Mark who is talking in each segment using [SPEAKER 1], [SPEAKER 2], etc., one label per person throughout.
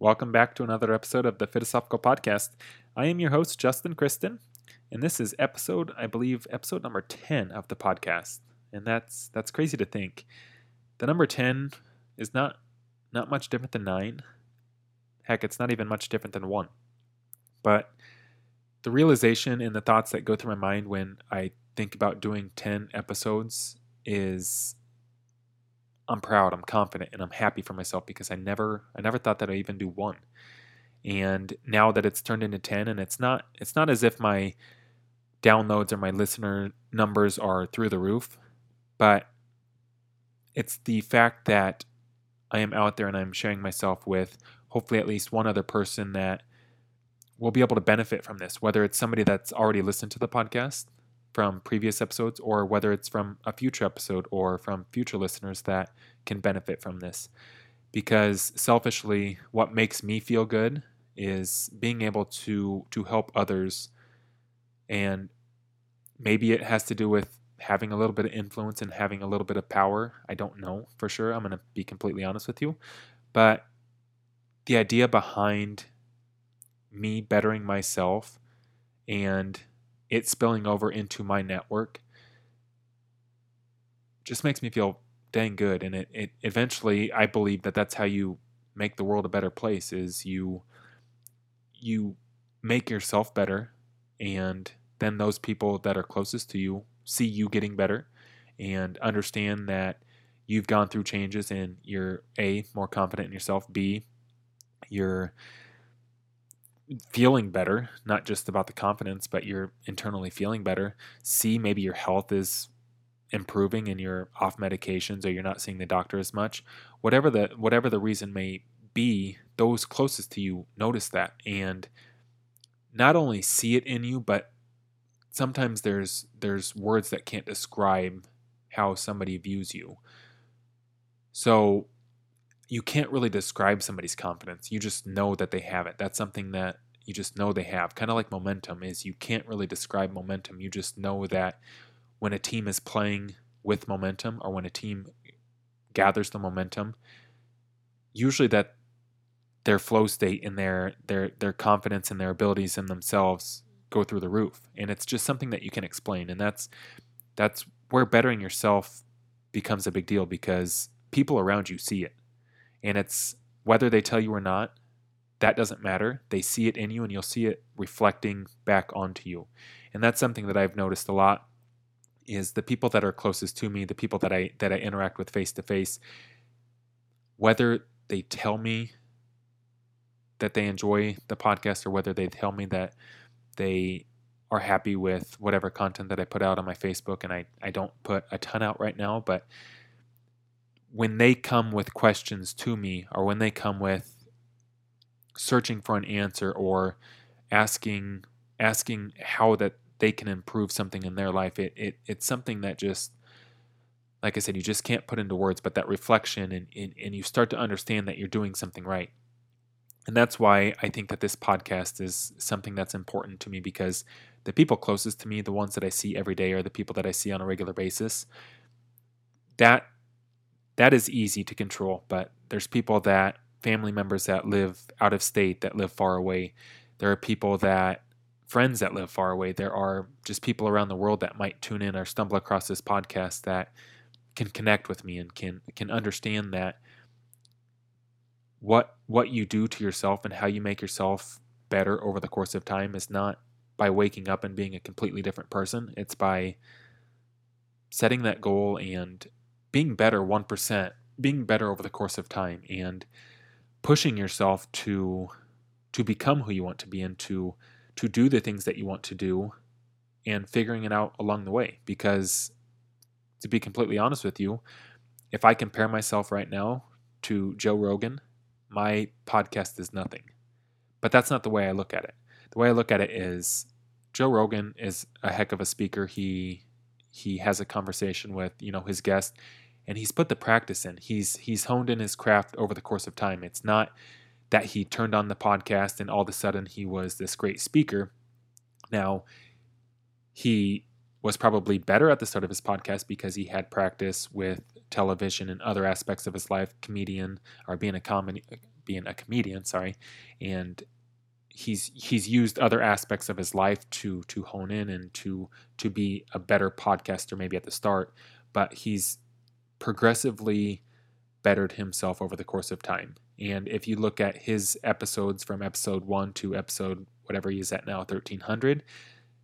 [SPEAKER 1] Welcome back to another episode of the Fitosophical Podcast. I am your host, Justin Christen, and this is episode, I believe, episode number 10 of the podcast. And that's that's crazy to think. The number 10 is not not much different than 9. Heck, it's not even much different than 1. But the realization and the thoughts that go through my mind when I think about doing 10 episodes is I'm proud, I'm confident, and I'm happy for myself because I never I never thought that I'd even do one. And now that it's turned into 10 and it's not it's not as if my downloads or my listener numbers are through the roof, but it's the fact that I am out there and I'm sharing myself with hopefully at least one other person that will be able to benefit from this, whether it's somebody that's already listened to the podcast from previous episodes or whether it's from a future episode or from future listeners that can benefit from this. Because selfishly, what makes me feel good is being able to to help others and maybe it has to do with having a little bit of influence and having a little bit of power. I don't know for sure. I'm going to be completely honest with you. But the idea behind me bettering myself and it spilling over into my network just makes me feel dang good. And it, it eventually i believe that that's how you make the world a better place is you you make yourself better. And then those people that are closest to you see you getting better and understand that you've gone through changes and you're a more confident in yourself b you're feeling better, not just about the confidence, but you're internally feeling better. C, maybe your health is improving and you're off medications or you're not seeing the doctor as much. Whatever the whatever the reason may be, those closest to you notice that and not only see it in you, but sometimes there's there's words that can't describe how somebody views you. So you can't really describe somebody's confidence. You just know that they have it. That's something that you just know they have. Kind of like momentum is you can't really describe momentum. You just know that when a team is playing with momentum or when a team gathers the momentum, usually that their flow state and their their their confidence and their abilities in themselves go through the roof. And it's just something that you can explain. And that's that's where bettering yourself becomes a big deal because people around you see it and it's whether they tell you or not, that doesn't matter. They see it in you and you'll see it reflecting back onto you. And that's something that I've noticed a lot is the people that are closest to me, the people that I that I interact with face to face, whether they tell me that they enjoy the podcast or whether they tell me that they are happy with whatever content that I put out on my Facebook and I, I don't put a ton out right now, but when they come with questions to me or when they come with searching for an answer or asking asking how that they can improve something in their life it, it it's something that just like i said you just can't put into words but that reflection and, and, and you start to understand that you're doing something right. And that's why i think that this podcast is something that's important to me because the people closest to me the ones that i see every day are the people that i see on a regular basis that that is easy to control. But there's people that, family members that live out of state, that live far away. There are people that, friends that live far away. There are just people around the world that might tune in or stumble across this podcast that can connect with me and can can understand that what what you do to yourself and how you make yourself better over the course of time is not by waking up and being a completely different person. It's by setting that goal and being better 1%, being better over the course of time and pushing yourself to to become who you want to be and to to do the things that you want to do and figuring it out along the way because to be completely honest with you, if I compare myself right now to Joe Rogan, my podcast is nothing. But that's not the way I look at it. The way I look at it is Joe Rogan is a heck of a speaker. He he has a conversation with, you know, his guest and he's put the practice in. He's he's honed in his craft over the course of time. It's not that he turned on the podcast and all of a sudden he was this great speaker. Now, he was probably better at the start of his podcast because he had practice with television and other aspects of his life, comedian or being a comedy being a comedian, sorry, and he's he's used other aspects of his life to to hone in and to to be a better podcaster maybe at the start, but he's progressively bettered himself over the course of time. And if you look at his episodes from episode 1 to episode whatever he is at now 1300,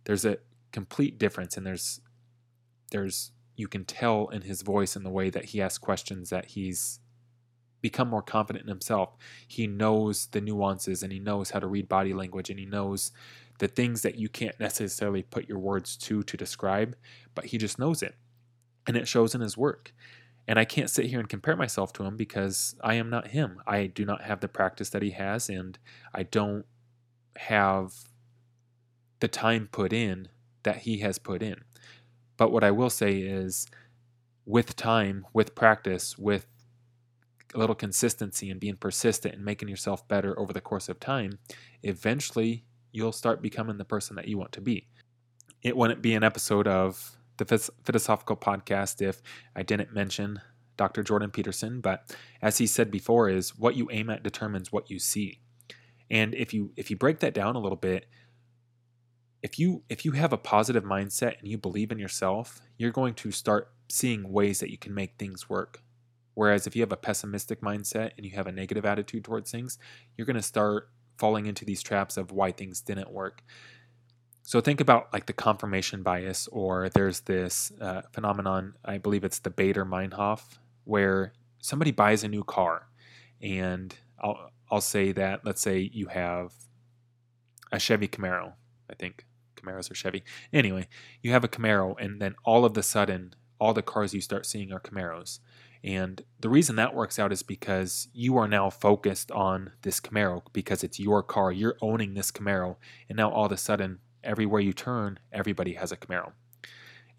[SPEAKER 1] there's a complete difference and there's there's you can tell in his voice and the way that he asks questions that he's become more confident in himself. He knows the nuances and he knows how to read body language and he knows the things that you can't necessarily put your words to to describe, but he just knows it. And it shows in his work. And I can't sit here and compare myself to him because I am not him. I do not have the practice that he has and I don't have the time put in that he has put in. But what I will say is with time, with practice, with a little consistency and being persistent and making yourself better over the course of time, eventually you'll start becoming the person that you want to be. It wouldn't be an episode of the fitosophical podcast if I didn't mention Dr. Jordan Peterson, but as he said before is what you aim at determines what you see. And if you if you break that down a little bit, if you if you have a positive mindset and you believe in yourself, you're going to start seeing ways that you can make things work. Whereas if you have a pessimistic mindset and you have a negative attitude towards things, you're going to start falling into these traps of why things didn't work. So think about like the confirmation bias, or there's this uh, phenomenon, I believe it's the Baader-Meinhof, where somebody buys a new car, and I'll I'll say that let's say you have a Chevy Camaro, I think Camaros are Chevy. Anyway, you have a Camaro, and then all of the sudden, all the cars you start seeing are Camaros. And the reason that works out is because you are now focused on this Camaro because it's your car. You're owning this Camaro. And now all of a sudden, everywhere you turn, everybody has a Camaro.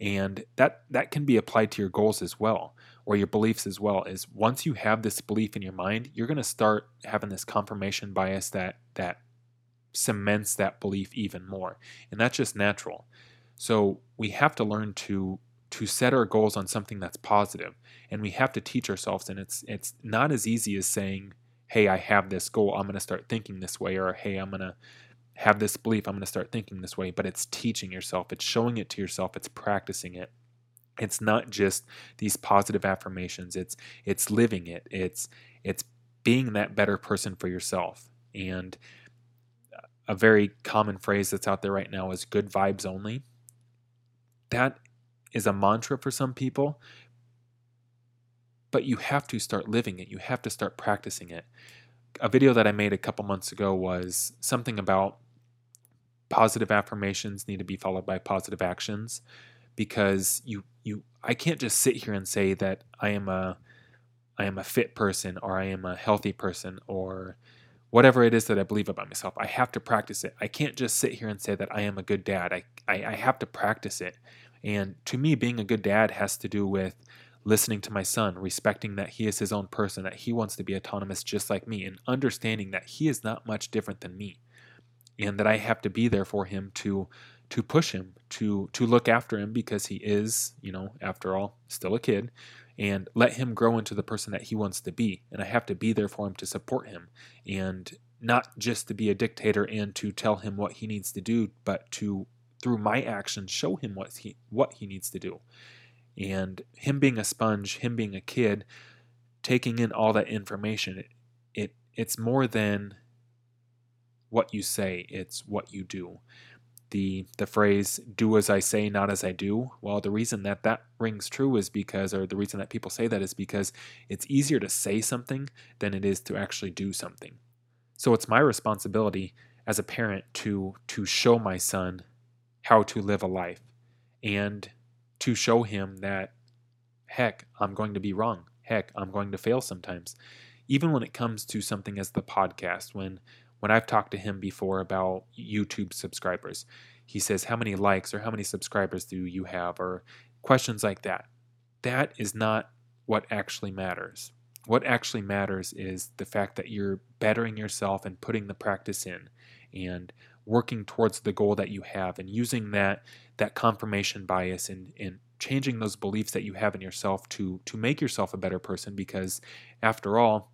[SPEAKER 1] And that that can be applied to your goals as well or your beliefs as well is once you have this belief in your mind, you're going to start having this confirmation bias that that cements that belief even more. And that's just natural. So we have to learn to to set our goals on something that's positive and we have to teach ourselves and it's it's not as easy as saying hey i have this goal i'm going to start thinking this way or hey i'm going to have this belief i'm going to start thinking this way but it's teaching yourself it's showing it to yourself it's practicing it it's not just these positive affirmations it's it's living it it's it's being that better person for yourself and a very common phrase that's out there right now is good vibes only that is a mantra for some people, but you have to start living it. You have to start practicing it. A video that I made a couple months ago was something about positive affirmations need to be followed by positive actions because you you I can't just sit here and say that I am a I am a fit person or I am a healthy person or whatever it is that I believe about myself. I have to practice it. I can't just sit here and say that I am a good dad. I, I, I have to practice it. And to me, being a good dad has to do with listening to my son, respecting that he is his own person, that he wants to be autonomous just like me, and understanding that he is not much different than me. And that I have to be there for him to to push him, to to look after him because he is, you know, after all, still a kid, and let him grow into the person that he wants to be. And I have to be there for him to support him and not just to be a dictator and to tell him what he needs to do, but to through my actions show him what he what he needs to do. And him being a sponge, him being a kid, taking in all that information, it, it it's more than what you say, it's what you do. The the phrase do as I say, not as I do. Well, the reason that that rings true is because or the reason that people say that is because it's easier to say something than it is to actually do something. So it's my responsibility as a parent to to show my son how to live a life and to show him that, heck, I'm going to be wrong. Heck, I'm going to fail sometimes. Even when it comes to something as the podcast, when when I've talked to him before about YouTube subscribers, he says, How many likes or how many subscribers do you have? Or questions like that. That is not what actually matters. What actually matters is the fact that you're bettering yourself and putting the practice in. And working towards the goal that you have and using that that confirmation bias and, and changing those beliefs that you have in yourself to to make yourself a better person because after all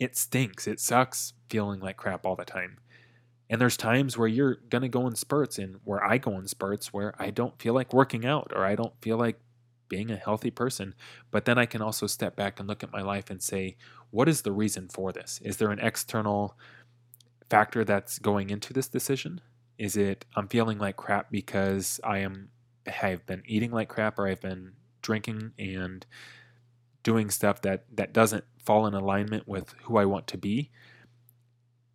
[SPEAKER 1] it stinks. It sucks feeling like crap all the time. And there's times where you're going to go in spurts and where I go in spurts where I don't feel like working out or I don't feel like being a healthy person. But then I can also step back and look at my life and say, what is the reason for this? Is there an external factor that's going into this decision? Is it I'm feeling like crap because I am I've been eating like crap or I've been drinking and doing stuff that that doesn't fall in alignment with who I want to be?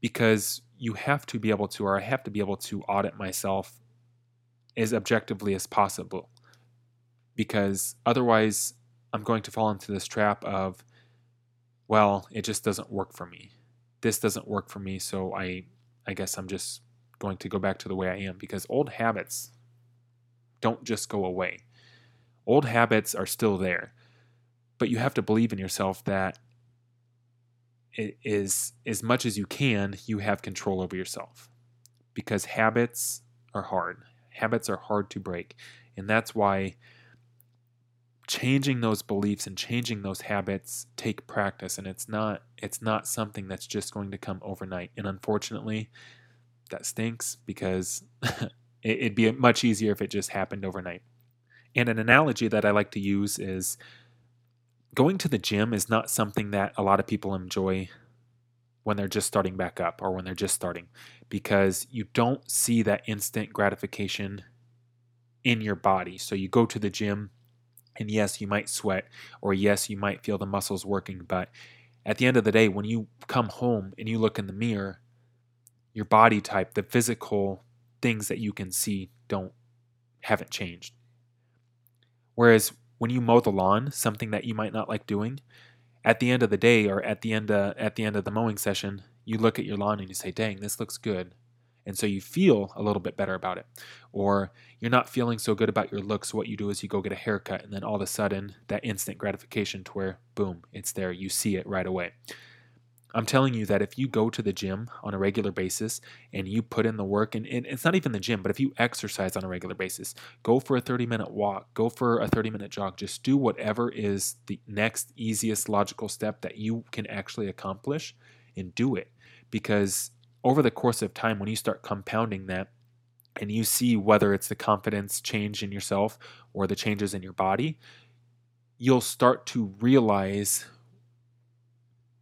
[SPEAKER 1] Because you have to be able to, or I have to be able to audit myself as objectively as possible. Because otherwise, I'm going to fall into this trap of, well, it just doesn't work for me. This doesn't work for me, so I, I guess I'm just going to go back to the way I am. Because old habits don't just go away. Old habits are still there, but you have to believe in yourself that is as much as you can, you have control over yourself because habits are hard. Habits are hard to break. And that's why changing those beliefs and changing those habits take practice and it's not it's not something that's just going to come overnight. And unfortunately, that stinks because it'd be much easier if it just happened overnight. And an analogy that I like to use is going to the gym is not something that a lot of people enjoy when they're just starting back up or when they're just starting because you don't see that instant gratification in your body. So you go to the gym and yes, you might sweat or yes, you might feel the muscles working, but at the end of the day, when you come home and you look in the mirror, your body type, the physical things that you can see don't haven't changed. Whereas when you mow the lawn, something that you might not like doing, at the end of the day or at the end of, at the end of the mowing session, you look at your lawn and you say, "Dang, this looks good." And so you feel a little bit better about it. Or you're not feeling so good about your looks. What you do is you go get a haircut, and then all of a sudden, that instant gratification to where, boom, it's there. You see it right away. I'm telling you that if you go to the gym on a regular basis and you put in the work, and, and, it's not even the gym, but if you exercise on a regular basis, go for a 30 minute walk, go for a 30 minute jog, just do whatever is the next easiest logical step that you can actually accomplish and do it. Because over the course of time, when you start compounding that, and you see whether it's the confidence change in yourself or the changes in your body, you'll start to realize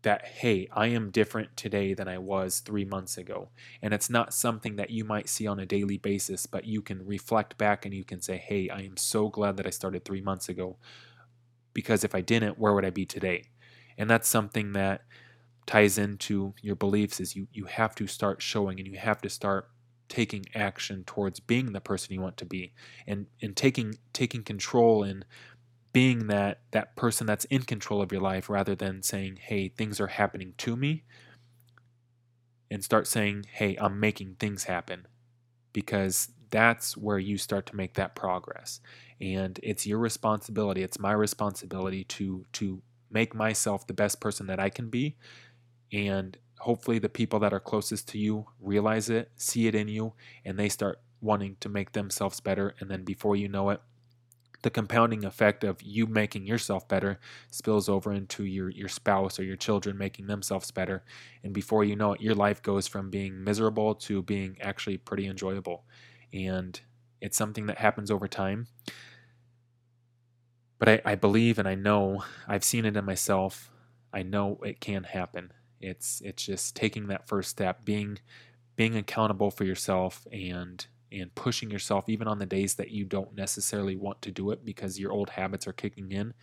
[SPEAKER 1] that, hey, I am different today than I was three months ago. And it's not something that you might see on a daily basis, but you can reflect back and you can say, hey, I am so glad that I started three months ago. Because if I didn't, where would I be today? And that's something that ties into your beliefs is you you have to start showing and you have to start taking action towards being the person you want to be and and taking taking control and being that that person that's in control of your life rather than saying hey things are happening to me and start saying hey i'm making things happen because that's where you start to make that progress. And it's your responsibility it's my responsibility to to make myself the best person that i can be and hopefully the people that are closest to you realize it see it in you and they start wanting to make themselves better and then before you know it the compounding effect of you making yourself better spills over into your, your spouse or your children making themselves better. And before you know it, your life goes from being miserable to being actually pretty enjoyable. And it's something that happens over time. But I, I believe and I know, I've seen it in myself. I know it can happen. It's it's just taking that first step, being being accountable for yourself and and pushing yourself even on the days that you don't necessarily want to do it because your old habits are kicking in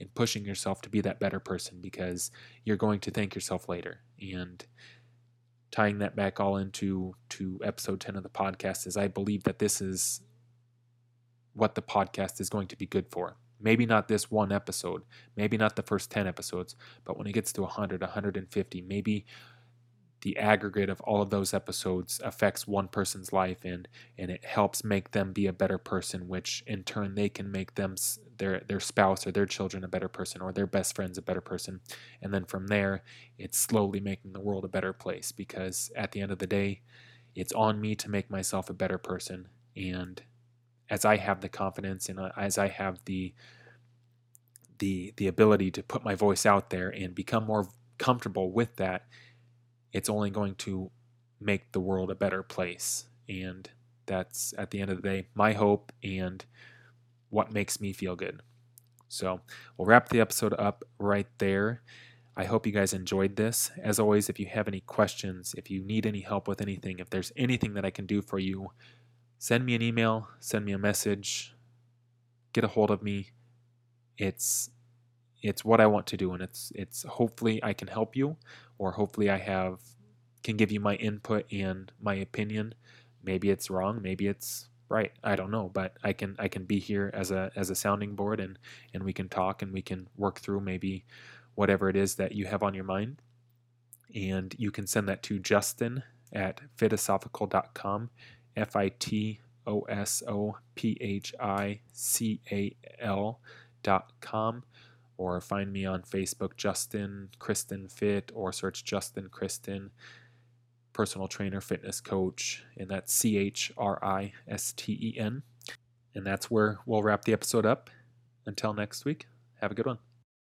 [SPEAKER 1] and pushing yourself to be that better person because you're going to thank yourself later and tying that back all into to episode 10 of the podcast is I believe that this is what the podcast is going to be good for. Maybe not this one episode, maybe not the first 10 episodes, but when it gets to 100, 150, maybe the aggregate of all of those episodes affects one person's life and and it helps make them be a better person which in turn they can make them their their spouse or their children a better person or their best friends a better person. And then from there it's slowly making the world a better place because at the end of the day it's on me to make myself a better person. And as I have the confidence and uh, as I have the the the ability to put my voice out there and become more comfortable with that, it's only going to make the world a better place. And that's at the end of the day my hope and what makes me feel good. So we'll wrap the episode up right there. I hope you guys enjoyed this. As always, if you have any questions, if you need any help with anything, if there's anything that I can do for you, send me an email, send me a message, get a hold of me. It's it's what I want to do and it's it's hopefully I can help you or hopefully I have can give you my input and my opinion. Maybe it's wrong, maybe it's right. I don't know, but I can I can be here as a as a sounding board and and we can talk and we can work through maybe whatever it is that you have on your mind. And you can send that to Justin at fitosophical.com, F I T O S O P H I C A L.com or find me on Facebook, Justin Christen Fit, or search Justin Christen, personal trainer, fitness coach, and that's C H R I S T E N. And that's where we'll wrap the episode up. Until next week, have a good one.